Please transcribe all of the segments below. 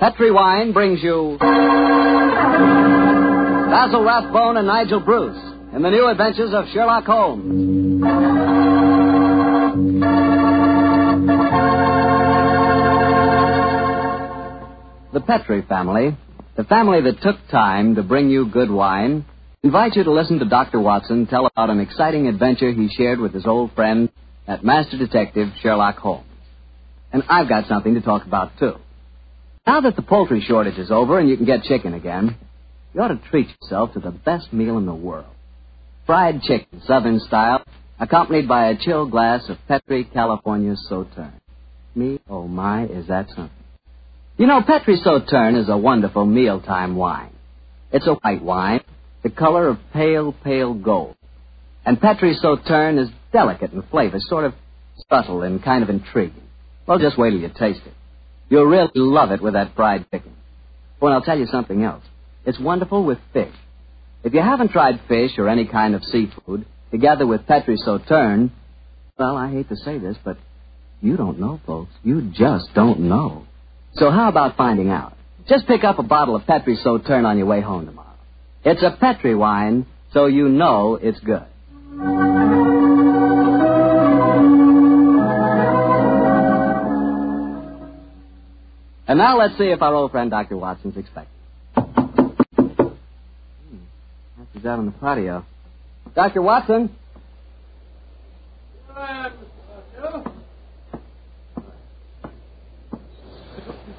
Petri Wine brings you Basil Rathbone and Nigel Bruce in the new adventures of Sherlock Holmes. The Petri family, the family that took time to bring you good wine, invite you to listen to Dr. Watson tell about an exciting adventure he shared with his old friend, that master detective Sherlock Holmes. And I've got something to talk about, too. Now that the poultry shortage is over and you can get chicken again, you ought to treat yourself to the best meal in the world. Fried chicken, Southern style, accompanied by a chill glass of Petri California Sauterne. Me, oh my, is that something. You know, Petri Sauterne is a wonderful mealtime wine. It's a white wine, the color of pale, pale gold. And Petri Sauterne is delicate in flavor, sort of subtle and kind of intriguing. Well, just wait till you taste it. You'll really love it with that fried chicken. Oh, and I'll tell you something else. It's wonderful with fish. If you haven't tried fish or any kind of seafood, together with Petri Sauterne, well, I hate to say this, but you don't know, folks. You just don't know. So how about finding out? Just pick up a bottle of Petri Sauterne on your way home tomorrow. It's a Petri wine, so you know it's good. And now let's see if our old friend Dr. Watson's expected. Hmm. He's out on the patio. Dr. Watson?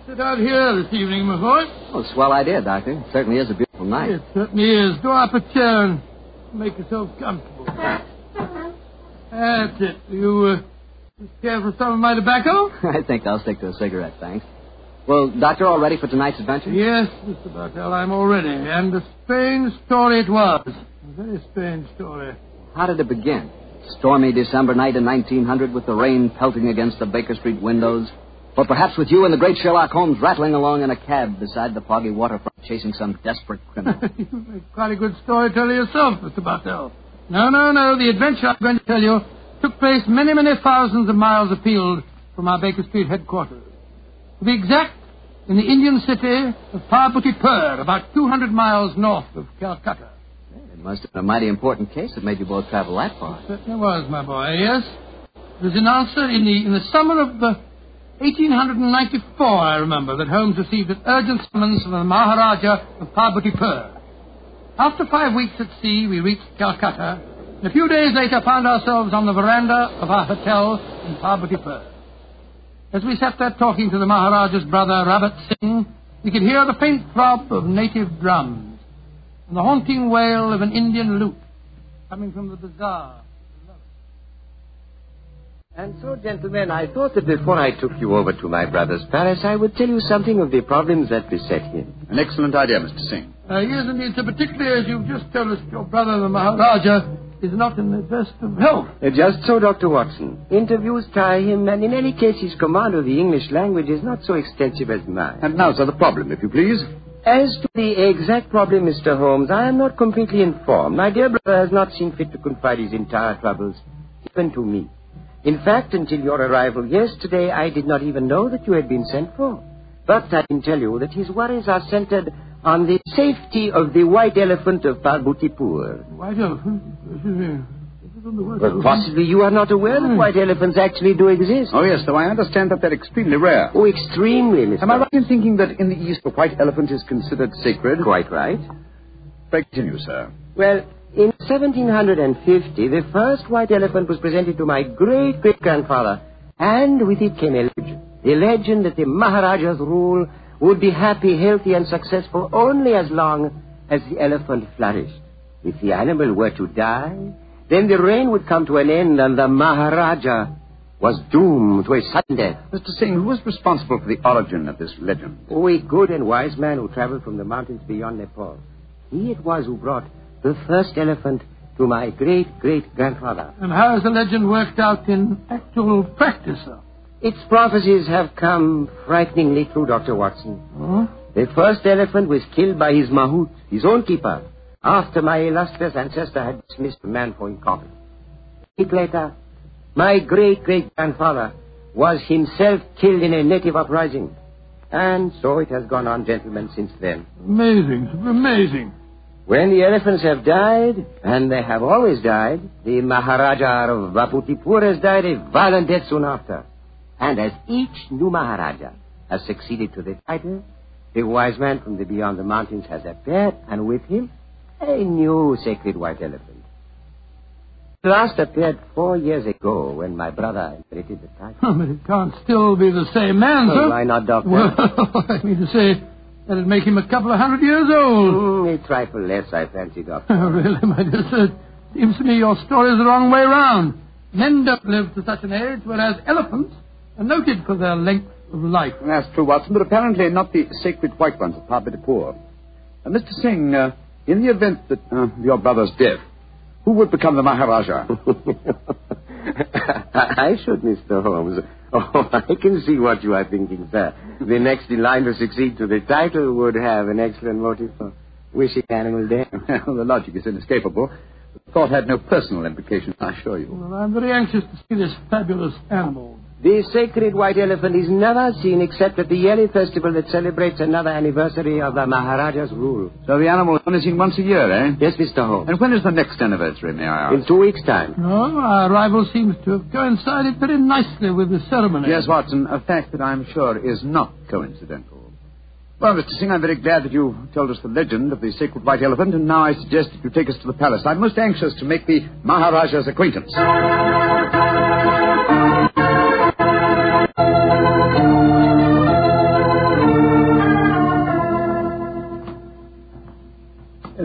Sit out here this evening, my boy. Oh, swell idea, Doctor. It certainly is a beautiful night. It certainly is. Draw up a chair and make yourself comfortable. That's it. You, uh, care for some of my tobacco? I think I'll stick to a cigarette, thanks. Well, Doctor, all ready for tonight's adventure? Yes, Mr. Bartell, I'm all ready. And a strange story it was. A very strange story. How did it begin? Stormy December night in 1900 with the rain pelting against the Baker Street windows? Or perhaps with you and the great Sherlock Holmes rattling along in a cab beside the foggy waterfront chasing some desperate criminal? you make quite a good storyteller yourself, Mr. Bartell. No, no, no. The adventure I'm going to tell you took place many, many thousands of miles afield from our Baker Street headquarters. To be exact, in the Indian city of Parbutipur, about 200 miles north of Calcutta. It must have been a mighty important case that made you both travel that far. It certainly was, my boy, yes. It was in answer in the, in the summer of uh, 1894, I remember, that Holmes received an urgent summons from the Maharaja of Parbutipur. After five weeks at sea, we reached Calcutta, and a few days later found ourselves on the veranda of our hotel in Parbutipur. As we sat there talking to the Maharaja's brother, Rabat Singh, we could hear the faint throb of native drums and the haunting wail of an Indian lute coming from the bazaar. And so, gentlemen, I thought that before I took you over to my brother's palace, I would tell you something of the problems that beset him. An excellent idea, Mr. Singh. Uh, yes, indeed, sir, particularly as you've just told us your brother, the Maharaja, is not in the best of health. Uh, just so, Dr. Watson. Interviews tire him, and in any case, his command of the English language is not so extensive as mine. And now, sir, the problem, if you please. As to the exact problem, Mr. Holmes, I am not completely informed. My dear brother has not seen fit to confide his entire troubles, even to me. In fact, until your arrival yesterday, I did not even know that you had been sent for. But I can tell you that his worries are centered on the safety of the white elephant of Parbutipur. White elephant? But possibly you are not aware that white elephants actually do exist. Oh, yes, though I understand that they're extremely rare. Oh, extremely, Mr. Am I right in thinking that in the East the white elephant is considered sacred? Quite right. Pray continue, sir. Well, in 1750, the first white elephant was presented to my great great grandfather, and with it came a legend. The legend that the Maharaja's rule would be happy, healthy, and successful only as long as the elephant flourished. If the animal were to die, then the reign would come to an end and the Maharaja was doomed to a sudden death. Mr. Singh, who was responsible for the origin of this legend? Oh, a good and wise man who traveled from the mountains beyond Nepal. He it was who brought the first elephant to my great great grandfather. And how has the legend worked out in actual practice, sir? Its prophecies have come frighteningly true, Dr. Watson. Oh? The first elephant was killed by his mahout, his own keeper, after my illustrious ancestor had dismissed the man for incompetent. A week later, my great great grandfather was himself killed in a native uprising. And so it has gone on, gentlemen, since then. Amazing. Amazing. When the elephants have died, and they have always died, the Maharaja of Parbutipur has died a violent death soon after. And as each new Maharaja has succeeded to the title, the wise man from the beyond the mountains has appeared, and with him, a new sacred white elephant. The last appeared four years ago when my brother inherited the title. but it can't still be the same man, Oh, sir. why not, Doctor? Well, I mean to say, that'd make him a couple of hundred years old. Mm, a trifle less, I fancy, Doctor. Oh, really, my dear sir? Seems to me your story's the wrong way round. Men don't live to such an age, whereas elephants are noted for their length of life. That's true, Watson, but apparently not the sacred white ones of Parbutipur. Uh, Mr. Singh, uh, in the event that uh, your brother's death, who would become the Maharaja? I should, Mr. Holmes. Oh, I can see what you are thinking, sir. The next in line to succeed to the title would have an excellent motive for wishing animal death. well, the logic is inescapable. The thought had no personal implication, I assure you. Well, I'm very anxious to see this fabulous animal. The sacred white elephant is never seen except at the yearly festival that celebrates another anniversary of the Maharaja's rule. So the animal is only seen once a year, eh? Yes, Mr. Holmes. And when is the next anniversary, may I In two weeks' time. No, our arrival seems to have coincided very nicely with the ceremony. Yes, Watson, a fact that I'm sure is not coincidental. Well, Mr. Singh, I'm very glad that you told us the legend of the sacred white elephant, and now I suggest that you take us to the palace. I'm most anxious to make the Maharaja's acquaintance.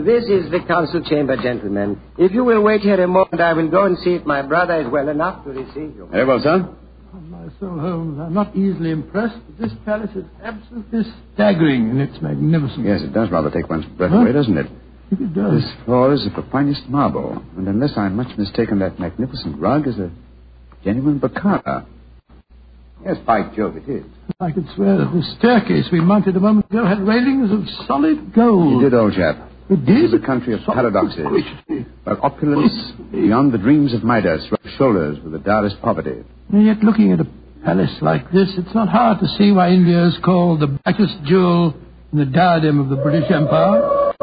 This is the council chamber, gentlemen. If you will wait here a moment, I will go and see if my brother is well enough to receive you. Very well, sir. On my soul, Holmes, I'm not easily impressed, but this palace is absolutely staggering in its magnificence. Yes, it does rather take one's breath Huh? away, doesn't it? I it does. This floor is of the finest marble, and unless I'm much mistaken, that magnificent rug is a genuine Bokhara. Yes, by Jove, it is. I could swear that the staircase we mounted a moment ago had railings of solid gold. You did, old chap. It This did? is a country of paradoxes, where opulence beyond the dreams of Midas rubs shoulders with the direst poverty. And yet, looking at a palace like this, it's not hard to see why India is called the brightest jewel in the diadem of the British Empire.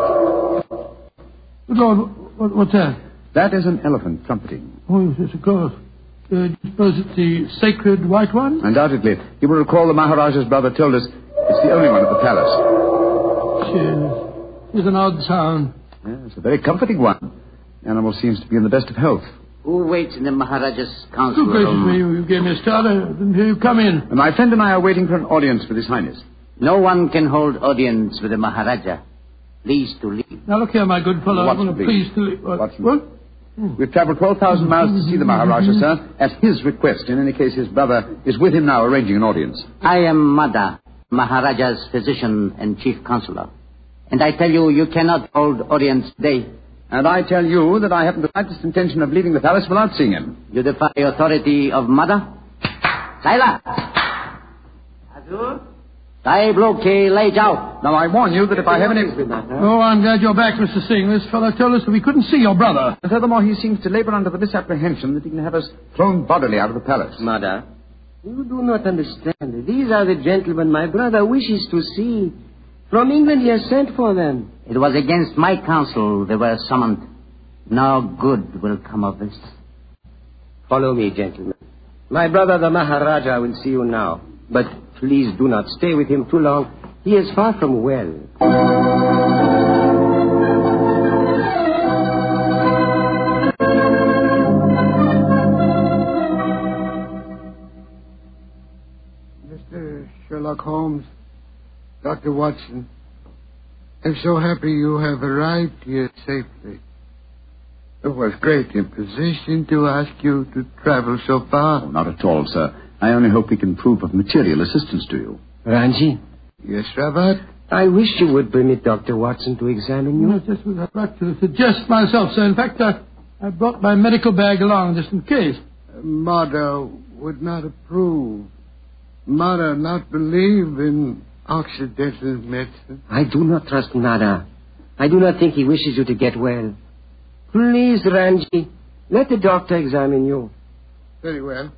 Good Lord, what, what's that? That is an elephant trumpeting. Oh, yes, yes, of course. Uh, do you suppose it's the sacred white one? Undoubtedly. You will recall the Maharaja's brother told us it's the only one at the palace. Cheers. It's an odd sound. Yes, a very comforting one. The animal seems to be in the best of health. Who waits in the Maharaja's council Good gracious room? me, you gave me a start. Uh, I didn't hear you come in. And my friend and I are waiting for an audience with His Highness. No one can hold audience with the Maharaja. Please to leave. Now, look here, my good fellow. Watson, I'm please. to leave. What? Watson. what? Hmm. We've traveled 12,000 miles to see the Maharaja, sir, at his request. In any case, his brother is with him now arranging an audience. I am Mada, Maharaja's physician and chief counselor. And I tell you, you cannot hold audience today. And I tell you that I haven't the slightest intention of leaving the palace without seeing him. You defy authority of mother? Saila! Azur? Sahib log ke lay jao. Now, I warn you that if I have any... Oh, I'm glad you're back, Mr. Singh. This fellow told us that we couldn't see your brother. And furthermore, he seems to labor under the misapprehension that he can have us thrown bodily out of the palace. Mother, you do not understand. These are the gentlemen my brother wishes to see. From England he has sent for them. It was against my counsel they were summoned. No good will come of this. Follow me, gentlemen. My brother the Maharaja will see you now. But please do not stay with him too long. He is far from well. Mr. Sherlock Holmes, Dr. Watson, I'm so happy you have arrived here safely. It was great imposition to ask you to travel so far. Oh, not at all, sir. I only hope we can prove of material assistance to you. Ranji, Yes, Rabat? I wish you would permit Dr. Watson to examine you. You know, just was about to suggest myself, sir. In fact, I, I brought my medical bag along just in case. Mother would not approve. Mother not believe in Occidental medicine. I do not trust Nada. I do not think he wishes you to get well. Please, Ranji, let the doctor examine you. Very well.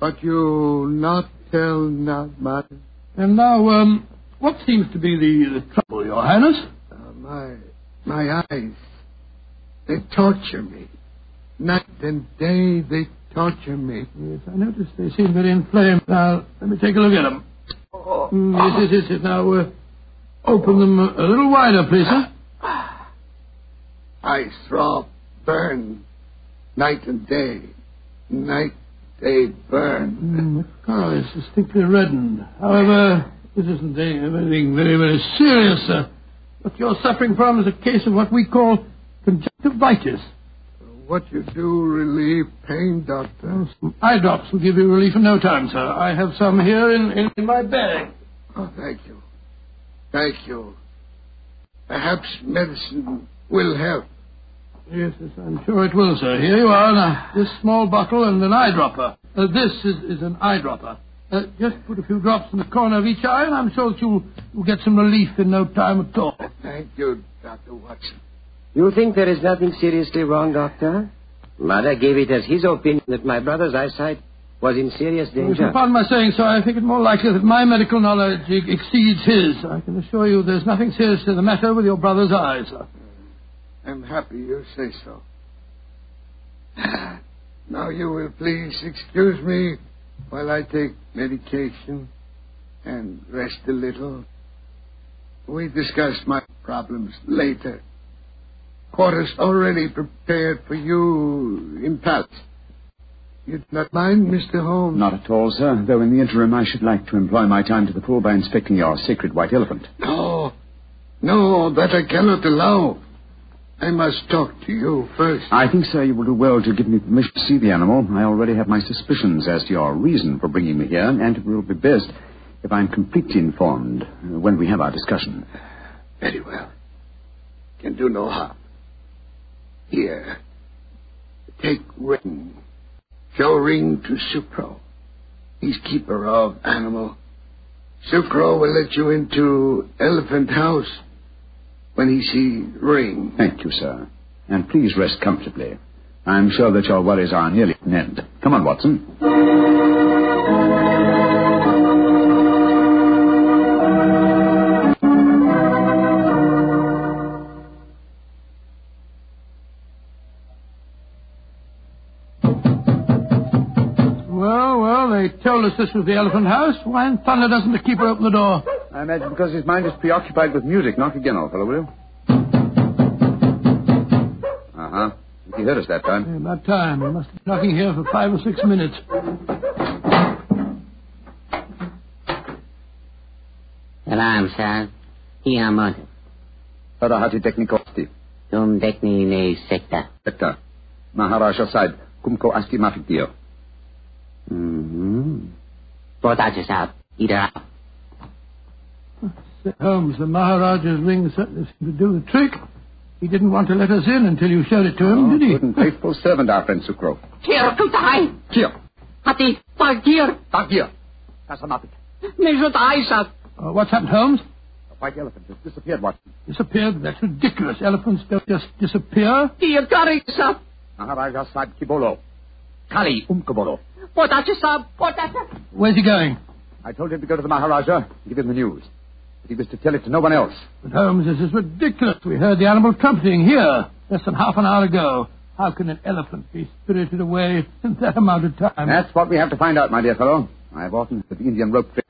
But you not tell Nada. And now, um, what seems to be the, the trouble, Your Highness? Uh, my, my eyes, they torture me. Night and day, they torture me. Yes, I notice they seem very inflamed. Now, let me take a look at them. Mm, yes, yes, yes. Now, uh, open them a, a little wider, please, sir. I throb, burn, night and day. Night, day, burn. Mm, the color is distinctly reddened. However, this isn't anything very, very serious, sir. What you're suffering from is a case of what we call conjunctivitis. What you do relieve pain, Doctor? Eye drops will give you relief in no time, sir. I have some here in, in, in my bag. Oh, thank you. Thank you. Perhaps medicine will help. Yes, yes, I'm sure it will, sir. Here you are, now. This small bottle and an eyedropper. Uh, this is, is an eyedropper. Uh, just put a few drops in the corner of each eye, and I'm sure that you'll, you'll get some relief in no time at all. Thank you, Dr. Watson. You think there is nothing seriously wrong, Doctor? Mother gave it as his opinion that my brother's eyesight was in serious danger. Upon my saying so, I think it more likely that my medical knowledge exceeds his. I can assure you there's nothing seriously the matter with your brother's eyes, sir. I'm happy you say so. Now you will please excuse me while I take medication and rest a little. We discuss my problems later. Quarters already prepared for you in palace. You do not mind, Mr. Holmes? Not at all, sir, though in the interim I should like to employ my time to the full by inspecting your sacred white elephant. No. No, that I cannot allow. I must talk to you first. I think, sir, you will do well to give me permission to see the animal. I already have my suspicions as to your reason for bringing me here, and it will be best if I'm completely informed when we have our discussion. Very well. Can do no harm. Here. Take ring. Show ring to Sucro. He's keeper of animal. Sucro will let you into elephant house when he see ring. Thank you, sir. And please rest comfortably. I'm sure that your worries are nearly at an end. Come on, Watson. Told us this was the elephant house. Why in thunder doesn't the keeper open the door? I imagine because his mind is preoccupied with music. Knock again, old fellow, will you? Uh-huh. He heard us that time. Yeah, about time. He must have been knocking here for five or six minutes. Salam, sir. Hiamot. Parahati Technikosti. Tum dekni ne sekta. Sekta. Maharaja side. Kumko asti mafikio. Mm-hmm. Potato sap. Eat her up. Sir Holmes, the Maharaja's ring certainly seemed to do the trick. He didn't want to let us in until you showed it to him, Oh, did he? good and faithful servant, our friend Sukro. Kir kutai. Here. Hati pagir. Back here. Kasamatik. Mejut aisat. Uh, what's happened, Holmes? The white elephant has disappeared, Watson. Disappeared? That's ridiculous. Elephants don't just disappear. Dia karisa. Maharaja side Kibolo. Kali Umkobolo. Potato sap. Potato. Where's he going? I told him to go to the Maharaja and give him the news. But he was to tell it to no one else. But Holmes, this is ridiculous. We heard the animal trumpeting here less than half an hour ago. How can an elephant be spirited away in that amount of time? That's what we have to find out, my dear fellow. I've often heard the Indian rope trick.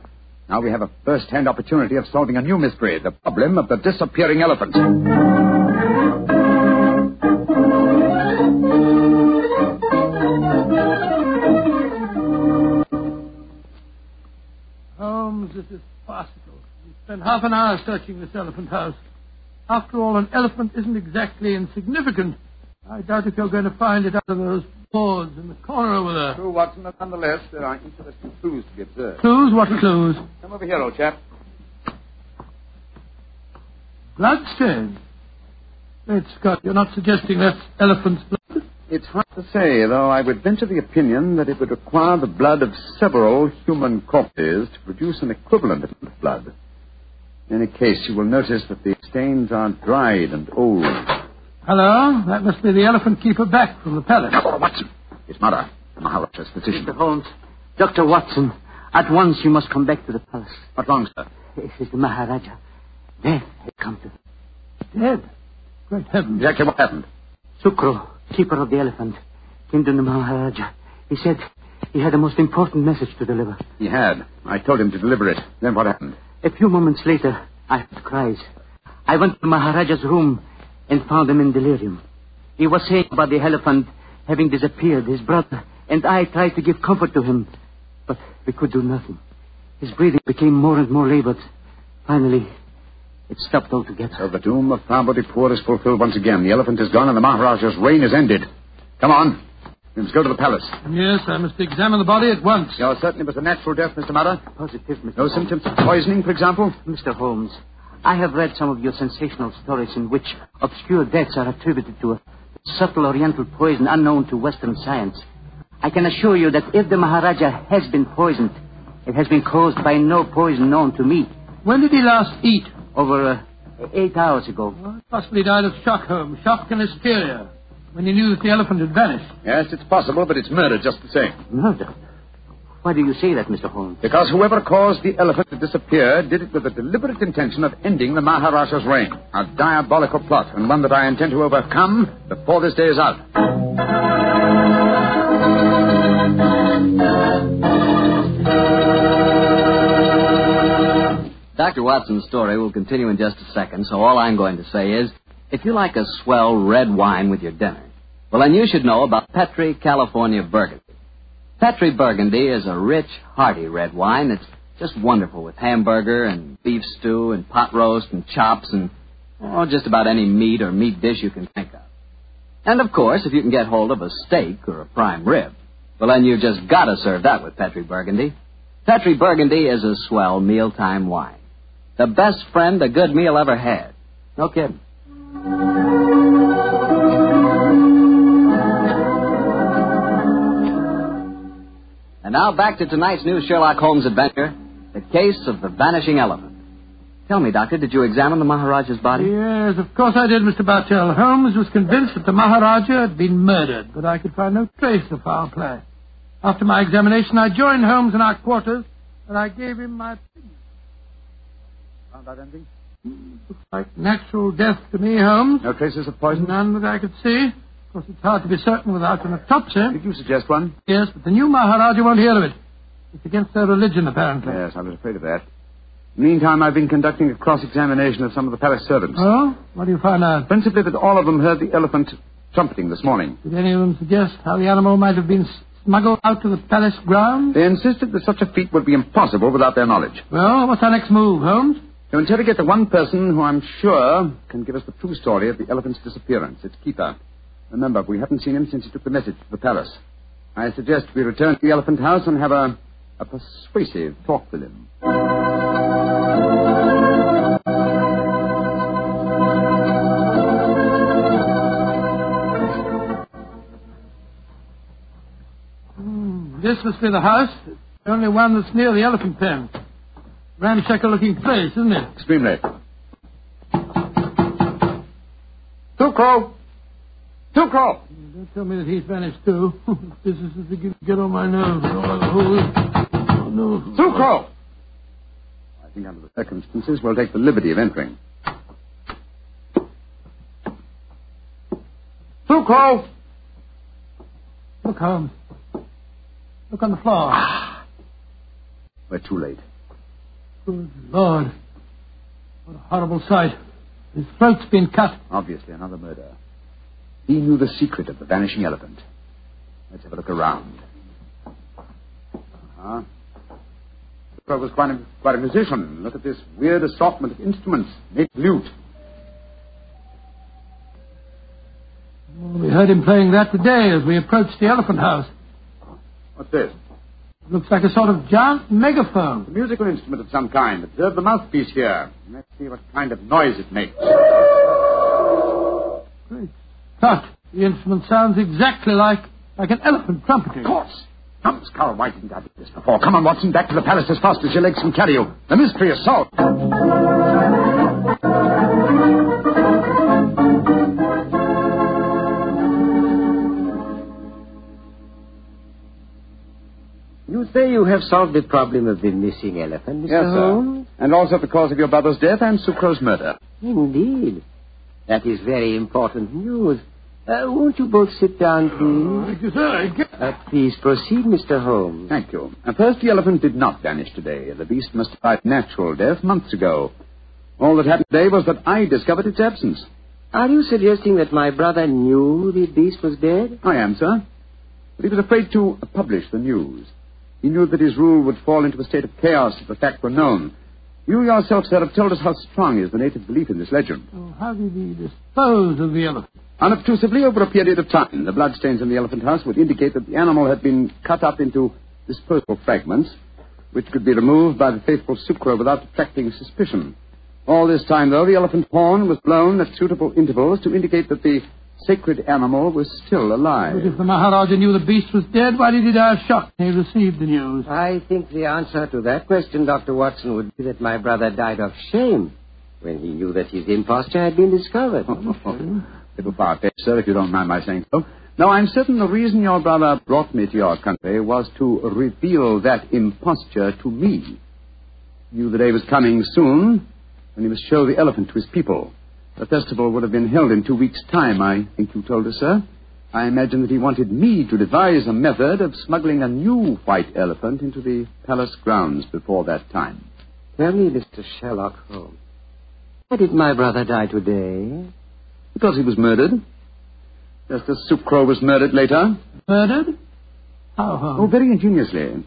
Now we have a first-hand opportunity of solving a new mystery, the problem of the disappearing elephant. This is farcical. We spent half an hour searching this elephant house. After all, an elephant isn't exactly insignificant. I doubt if you're going to find it out of those boards in the corner over there. True, Watson, but nonetheless, there are interesting clues to be observed. Clues? What clues? Come over here, old chap. Bloodstain. Great Scott, you're not suggesting that's elephant's blood? It's hard to say, though I would venture the opinion that it would require the blood of several human corpses to produce an equivalent of blood. In any case, you will notice that the stains aren't dried and old. Hello? That must be the elephant keeper back from the palace. Now, Watson, his mother, the Maharaja's physician. Mr. Holmes, Dr. Watson, At once you must come back to the palace. What wrong, sir? It is the Maharaja. Death has come to him. Dead. Great heavens. Exactly what happened? Sukro, keeper of the elephant, came to the Maharaja. He said he had a most important message to deliver. He had. I told him to deliver it. Then what happened? A few moments later, I heard cries. I went to Maharaja's room and found him in delirium. He was saying about the elephant having disappeared, his brother, and I tried to give comfort to him, but we could do nothing. His breathing became more and more labored. Finally, it stopped altogether. So the doom of Parbutipur is fulfilled once again. The elephant is gone and the Maharaja's reign is ended. Come on. We must go to the palace. Yes, I must examine the body at once. You're certain it was a natural death, Mr. Mother? Positive, Mr. No Holmes. symptoms of poisoning, for example? Mr. Holmes, I have read some of your sensational stories in which obscure deaths are attributed to a subtle oriental poison unknown to Western science. I can assure you that if the Maharaja has been poisoned, it has been caused by no poison known to me. When did he last eat? Over uh, eight hours ago. Well, possibly died of shock, Holmes. Shock and hysteria. When he knew that the elephant had vanished. Yes, it's possible, but it's murder just the same. Murder? Why do you say that, Mr. Holmes? Because whoever caused the elephant to disappear did it with the deliberate intention of ending the Maharaja's reign. A diabolical plot, and one that I intend to overcome before this day is out. Dr. Watson's story will continue in just a second, so all I'm going to say is if you like a swell red wine with your dinner, well, then you should know about Petri California Burgundy. Petri Burgundy is a rich, hearty red wine that's just wonderful with hamburger and beef stew and pot roast and chops and oh, just about any meat or meat dish you can think of. And of course, if you can get hold of a steak or a prime rib, well, then you've just got to serve that with Petri Burgundy. Petri Burgundy is a swell mealtime wine. The best friend a good meal ever had. No kidding. And now back to tonight's new Sherlock Holmes adventure, the case of the vanishing elephant. Tell me, Doctor, did you examine the Maharaja's body? Yes, of course I did, Mr. Bartell. Holmes was convinced that the Maharaja had been murdered, but I could find no trace of foul play. After my examination, I joined Holmes in our quarters, and I gave him my. Found out anything? Looks like natural death to me, Holmes. No traces of poison? None that I could see. Of course, it's hard to be certain without an autopsy. Did you suggest one? Yes, but the new Maharaja won't hear of it. It's against their religion, apparently. Yes, I was afraid of that. Meantime, I've been conducting a cross-examination of some of the palace servants. Oh? What do you find out? Principally that all of them heard the elephant trumpeting this morning. Did any of them suggest how the animal might have been smuggled out to the palace grounds? They insisted that such a feat would be impossible without their knowledge. Well, what's our next move, Holmes? To interrogate the one person who I'm sure can give us the true story of the elephant's disappearance. It's Keeper. Remember, we haven't seen him since he took the message to the palace. I suggest we return to the elephant house and have a, a persuasive talk with him. Hmm, this must be the house. The only one that's near the elephant pen. Ramshackle looking place, isn't it? Extremely. Tuco! Tuco! Don't tell me that he's vanished too. this is to get on my nerves. Oh, no. Tuco! I think under the circumstances, we'll take the liberty of entering. Tuco! Look, Holmes. Look on the floor. Ah. We're too late. Good Lord. What a horrible sight. His throat's been cut. Obviously, another murder. He knew the secret of the vanishing elephant. Let's have a look around. Huh? Tuco was quite a, quite a musician. Look at this weird assortment of instruments. Make lute. We heard him playing that today as we approached the elephant house. What's this? Looks like a sort of giant megaphone. A musical instrument of some kind. Observe the mouthpiece here. Let's see what kind of noise it makes. Great Scott. The instrument sounds exactly like like an elephant trumpeting. Of course. Numbskull, why didn't I do this before? Come on, Watson, back to the palace as fast as your legs can carry you. The mystery is solved. You say you have solved the problem of the missing elephant, Mr. Yes, sir. Holmes? And also the cause of your brother's death and Sucro's murder. Indeed. That is very important news. Uh, won't you both sit down, please? Thank you, sir. Uh, please proceed, Mr. Holmes. Thank you. At first, the elephant did not vanish today. The beast must have died natural death months ago. All that happened today was that I discovered its absence. Are you suggesting that my brother knew the beast was dead? I am, sir. But he was afraid to publish the news. He knew that his rule would fall into a state of chaos if the fact were known. You yourself, sir, have told us how strong is the native belief in this legend. So how did he dispose of the elephant? Unobtrusively, over a period of time, the bloodstains in the elephant house would indicate that the animal had been cut up into disposable fragments, which could be removed by the faithful Sucro without attracting suspicion. All this time, though, the elephant horn was blown at suitable intervals to indicate that the sacred animal was still alive. But if the Maharaja knew the beast was dead, why did he die of shock when he received the news? I think the answer to that question, Dr. Watson, would be that my brother died of shame when he knew that his imposture had been discovered. Oh, oh, oh. Little far-fetched, sir, if you don't mind my saying so. Now, I'm certain the reason your brother brought me to your country was to reveal that imposture to me. He knew the day was coming soon when he must show the elephant to his people. The festival would have been held in two weeks' time, I think you told us, sir. I imagine that he wanted me to devise a method of smuggling a new white elephant into the palace grounds before that time. Tell me, Mr. Sherlock Holmes, why did my brother die today? Because he was murdered. Just as Sucro was murdered later. Murdered? How? Oh, very ingeniously.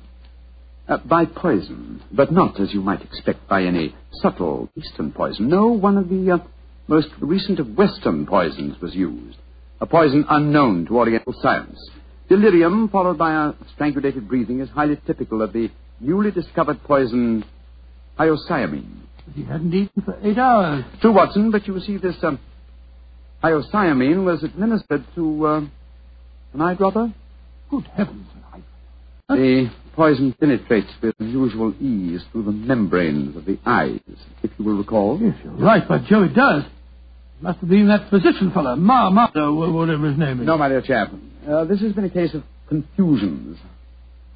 Uh, by poison, but not, as you might expect, by any subtle Eastern poison. No, one of the uh, most recent of Western poisons was used. A poison unknown to Oriental science. Delirium, followed by a strangulated breathing, is highly typical of the newly discovered poison hyoscyamine. But He hadn't eaten for eight hours. True, Watson, but you see, this um, hyoscyamine was administered to uh, an eyedropper. Good heavens. I... The poison penetrates with unusual ease through the membranes of the eyes, if you will recall. Yes, you're right, by Jove, it does. Must have been that physician fellow, Ma, Ma, uh, whatever his name is. No, my dear chap. Uh, this has been a case of confusions.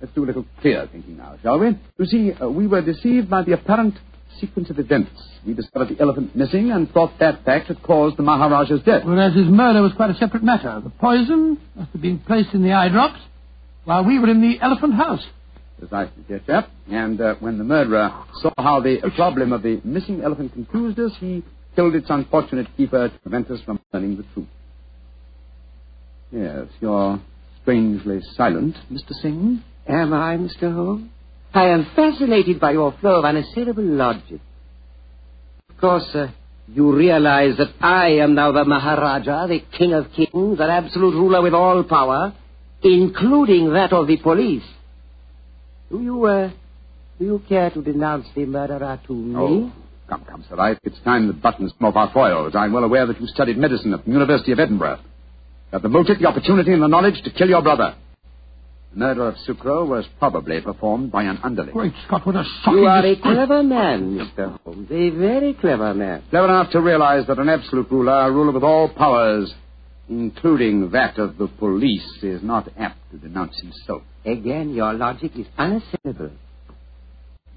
Let's do a little clear thinking now, shall we? You see, uh, we were deceived by the apparent sequence of events. We discovered the elephant missing and thought that fact had caused the Maharaja's death. Whereas his murder was quite a separate matter. The poison must have been placed in the eye drops while we were in the elephant house. Precisely, dear chap. And uh, when the murderer saw how the problem of the missing elephant confused us, he killed its unfortunate keeper to prevent us from learning the truth. Yes, you're strangely silent, Mr. Singh. Am I, Mr. Holmes? I am fascinated by your flow of unassailable logic. Of course, uh, you realize that I am now the Maharaja, the King of Kings, an absolute ruler with all power, including that of the police. Do you, uh, do you care to denounce the murderer to me? Oh, come, come, sir. I, it's time the buttons come off our foils. I'm well aware that you studied medicine at the University of Edinburgh. You have the motive, the opportunity, and the knowledge to kill your brother. The murder of Sucro was probably performed by an underling. Great Scott, what a shocking You are a clever man, Mr. Holmes. A very clever man. Clever enough to realize that an absolute ruler, a ruler with all powers, including that of the police, is not apt to denounce himself. Again, your logic is unassailable.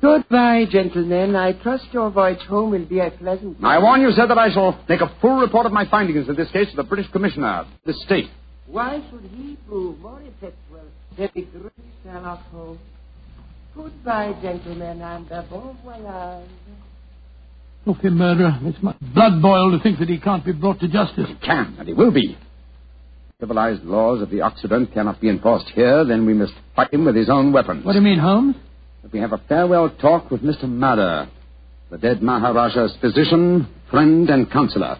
Goodbye, gentlemen. I trust your voyage home will be a pleasant one. I warn you, sir, that I shall make a full report of my findings in this case to the British Commissioner of this state. Why should he prove more effectual than the great Sherlock Holmes? Goodbye, gentlemen, and a bon voyage. Look, the murderer. It's my blood boil to think that he can't be brought to justice. He can, and he will be. Civilized laws of the Occident cannot be enforced here, then we must fight him with his own weapons. What do you mean, Holmes? Let me have a farewell talk with Mr. Madder, the dead Maharaja's physician, friend, and counselor.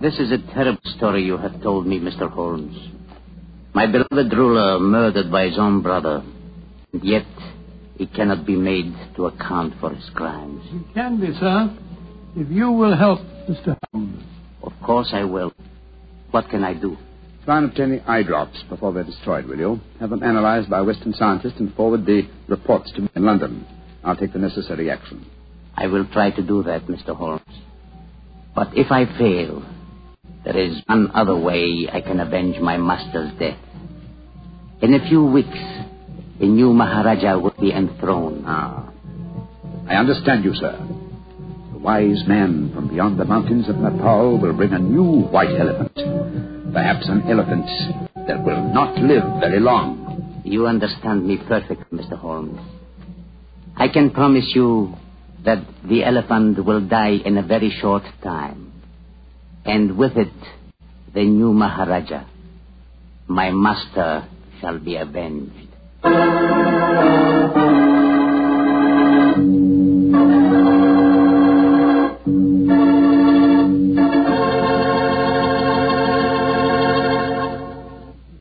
This is a terrible story you have told me, Mr. Holmes. My beloved ruler murdered by his own brother, and yet he cannot be made to account for his crimes. He can be, sir. If you will help Mr. Holmes. Of course I will. What can I do? Try and obtain the eye drops before they're destroyed, will you? Have them analyzed by Western scientists and forward the reports to me in London. I'll take the necessary action. I will try to do that, Mr. Holmes. But if I fail, there is one other way I can avenge my master's death. In a few weeks, a new Maharaja will be enthroned. Ah. I understand you, sir. The wise man from beyond the mountains of Nepal will bring a new white elephant. Perhaps an elephant that will not live very long. You understand me perfectly, Mr. Holmes. I can promise you that the elephant will die in a very short time. And with it, the new Maharaja. My master shall be avenged.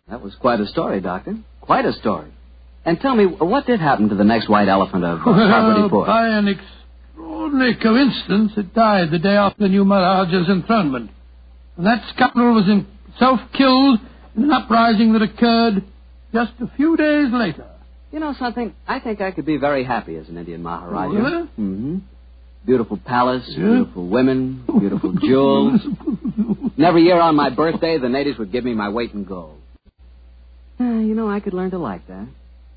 That was quite a story, Doctor. Quite a story. And tell me, what did happen to the next white elephant of uh, Parvati Well, Pur? by an extraordinary coincidence, it died the day after the new Maharaja's enthronement. And that scoundrel was himself killed in an uprising that occurred just a few days later. You know something? I think I could be very happy as an Indian Maharaja. Really? Mm-hmm. Beautiful palace, Yeah. beautiful women, beautiful jewels. and every year on my birthday, the natives would give me my weight in gold. Uh, you know, I could learn to like that.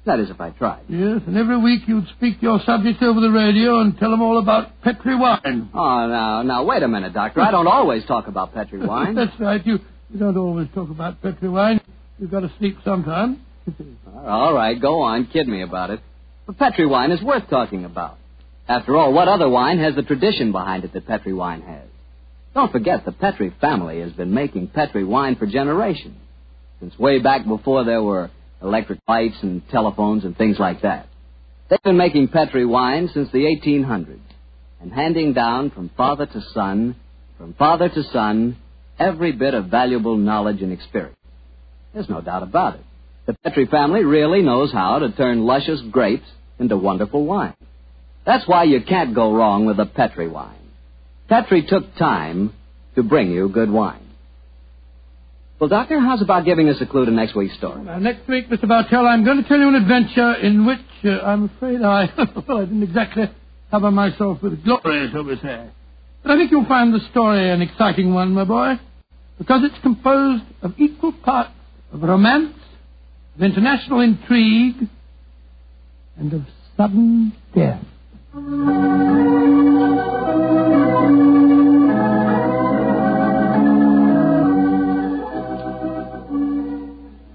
That is, if I tried. Yes, and every week you'd speak your subjects over the radio and tell them all about Petri wine. Oh, now, now, wait a minute, Doctor. I don't always talk about Petri wine. That's right. You, you don't always talk about Petri wine. You've got to sleep sometime. All right, go on, kid me about it. But Petri wine is worth talking about. After all, what other wine has the tradition behind it that Petri wine has? Don't forget, the Petri family has been making Petri wine for generations, since way back before there were electric lights and telephones and things like that. They've been making Petri wine since the 1800s, and handing down from father to son, from father to son, every bit of valuable knowledge and experience. There's no doubt about it. The Petri family really knows how to turn luscious grapes into wonderful wine. That's why you can't go wrong with a Petri wine. Petri took time to bring you good wine. Well, Doctor, how's about giving us a clue to next week's story? Next week, Mr. Bartell, I'm going to tell you an adventure in which uh, I'm afraid I, well, I didn't exactly cover myself with glory, shall we say. But I think you'll find the story an exciting one, my boy, because it's composed of equal parts of romance, of international intrigue, and of sudden death.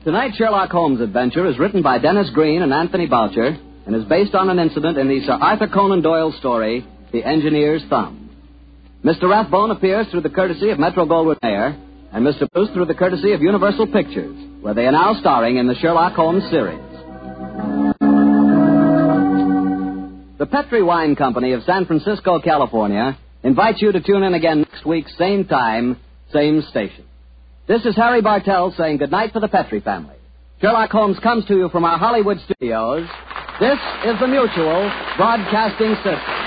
Tonight's Sherlock Holmes adventure is written by Denis Green and Anthony Boucher and is based on an incident in the Sir Arthur Conan Doyle story, The Engineer's Thumb. Mr. Rathbone appears through the courtesy of Metro Goldwyn Mayer and Mr. Bruce through the courtesy of Universal Pictures, where they are now starring in the Sherlock Holmes series. The Petri Wine Company of San Francisco, California, invites you to tune in again next week, same time, same station. This is Harry Bartell saying goodnight for the Petri family. Sherlock Holmes comes to you from our Hollywood studios. This is the Mutual Broadcasting System.